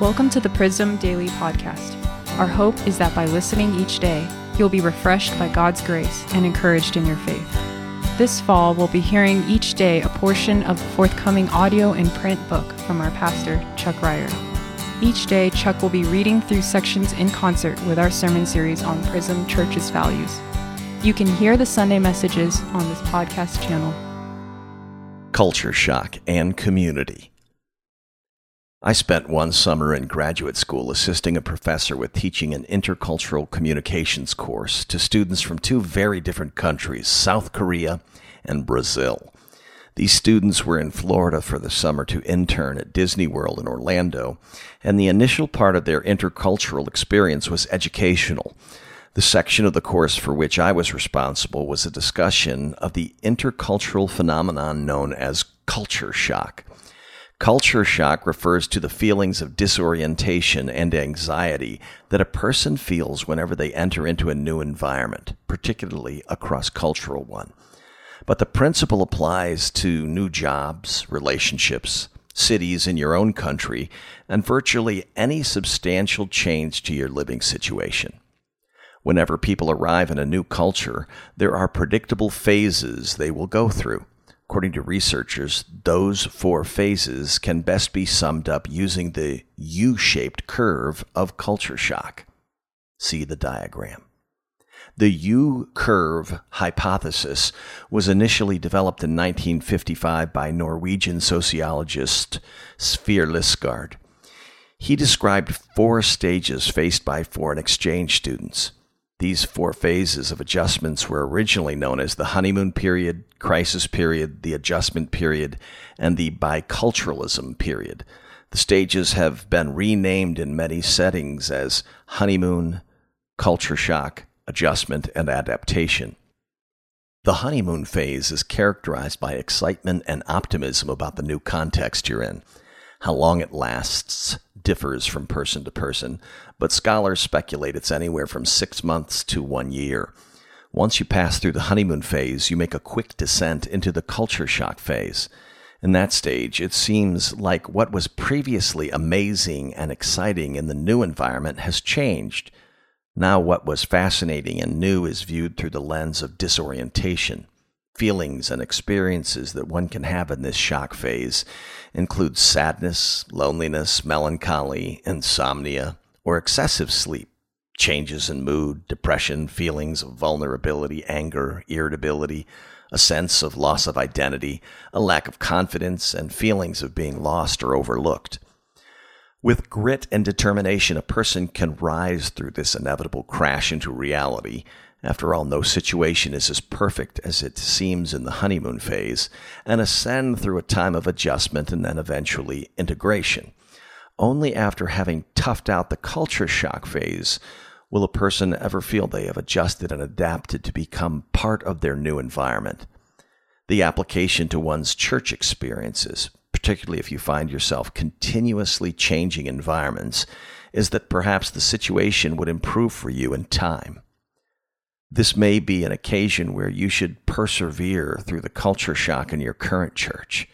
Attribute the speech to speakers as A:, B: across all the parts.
A: Welcome to the Prism Daily Podcast. Our hope is that by listening each day, you'll be refreshed by God's grace and encouraged in your faith. This fall, we'll be hearing each day a portion of the forthcoming audio and print book from our pastor, Chuck Ryder. Each day, Chuck will be reading through sections in concert with our sermon series on Prism Church's values. You can hear the Sunday messages on this podcast channel.
B: Culture shock and community. I spent one summer in graduate school assisting a professor with teaching an intercultural communications course to students from two very different countries, South Korea and Brazil. These students were in Florida for the summer to intern at Disney World in Orlando, and the initial part of their intercultural experience was educational. The section of the course for which I was responsible was a discussion of the intercultural phenomenon known as culture shock. Culture shock refers to the feelings of disorientation and anxiety that a person feels whenever they enter into a new environment, particularly a cross cultural one. But the principle applies to new jobs, relationships, cities in your own country, and virtually any substantial change to your living situation. Whenever people arrive in a new culture, there are predictable phases they will go through. According to researchers, those four phases can best be summed up using the U shaped curve of culture shock. See the diagram. The U curve hypothesis was initially developed in 1955 by Norwegian sociologist Sverre Lysgaard. He described four stages faced by foreign exchange students. These four phases of adjustments were originally known as the honeymoon period, crisis period, the adjustment period, and the biculturalism period. The stages have been renamed in many settings as honeymoon, culture shock, adjustment, and adaptation. The honeymoon phase is characterized by excitement and optimism about the new context you're in. How long it lasts differs from person to person, but scholars speculate it's anywhere from six months to one year. Once you pass through the honeymoon phase, you make a quick descent into the culture shock phase. In that stage, it seems like what was previously amazing and exciting in the new environment has changed. Now, what was fascinating and new is viewed through the lens of disorientation. Feelings and experiences that one can have in this shock phase include sadness, loneliness, melancholy, insomnia, or excessive sleep, changes in mood, depression, feelings of vulnerability, anger, irritability, a sense of loss of identity, a lack of confidence, and feelings of being lost or overlooked. With grit and determination, a person can rise through this inevitable crash into reality after all, no situation is as perfect as it seems in the honeymoon phase, and ascend through a time of adjustment and then eventually integration. Only after having toughed out the culture shock phase will a person ever feel they have adjusted and adapted to become part of their new environment. The application to one's church experiences, particularly if you find yourself continuously changing environments, is that perhaps the situation would improve for you in time. This may be an occasion where you should persevere through the culture shock in your current church.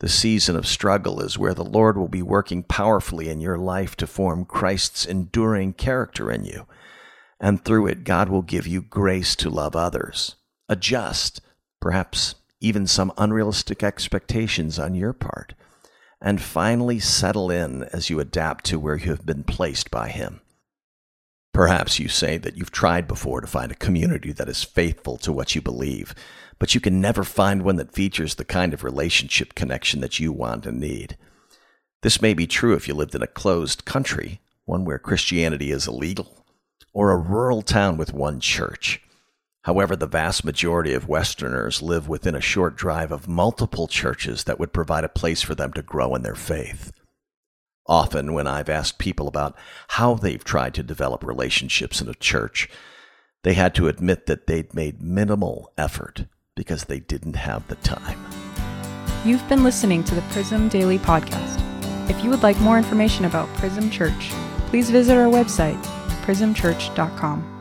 B: The season of struggle is where the Lord will be working powerfully in your life to form Christ's enduring character in you. And through it, God will give you grace to love others, adjust, perhaps even some unrealistic expectations on your part, and finally settle in as you adapt to where you have been placed by Him. Perhaps you say that you've tried before to find a community that is faithful to what you believe, but you can never find one that features the kind of relationship connection that you want and need. This may be true if you lived in a closed country, one where Christianity is illegal, or a rural town with one church. However, the vast majority of Westerners live within a short drive of multiple churches that would provide a place for them to grow in their faith. Often, when I've asked people about how they've tried to develop relationships in a church, they had to admit that they'd made minimal effort because they didn't have the time.
A: You've been listening to the Prism Daily Podcast. If you would like more information about Prism Church, please visit our website, prismchurch.com.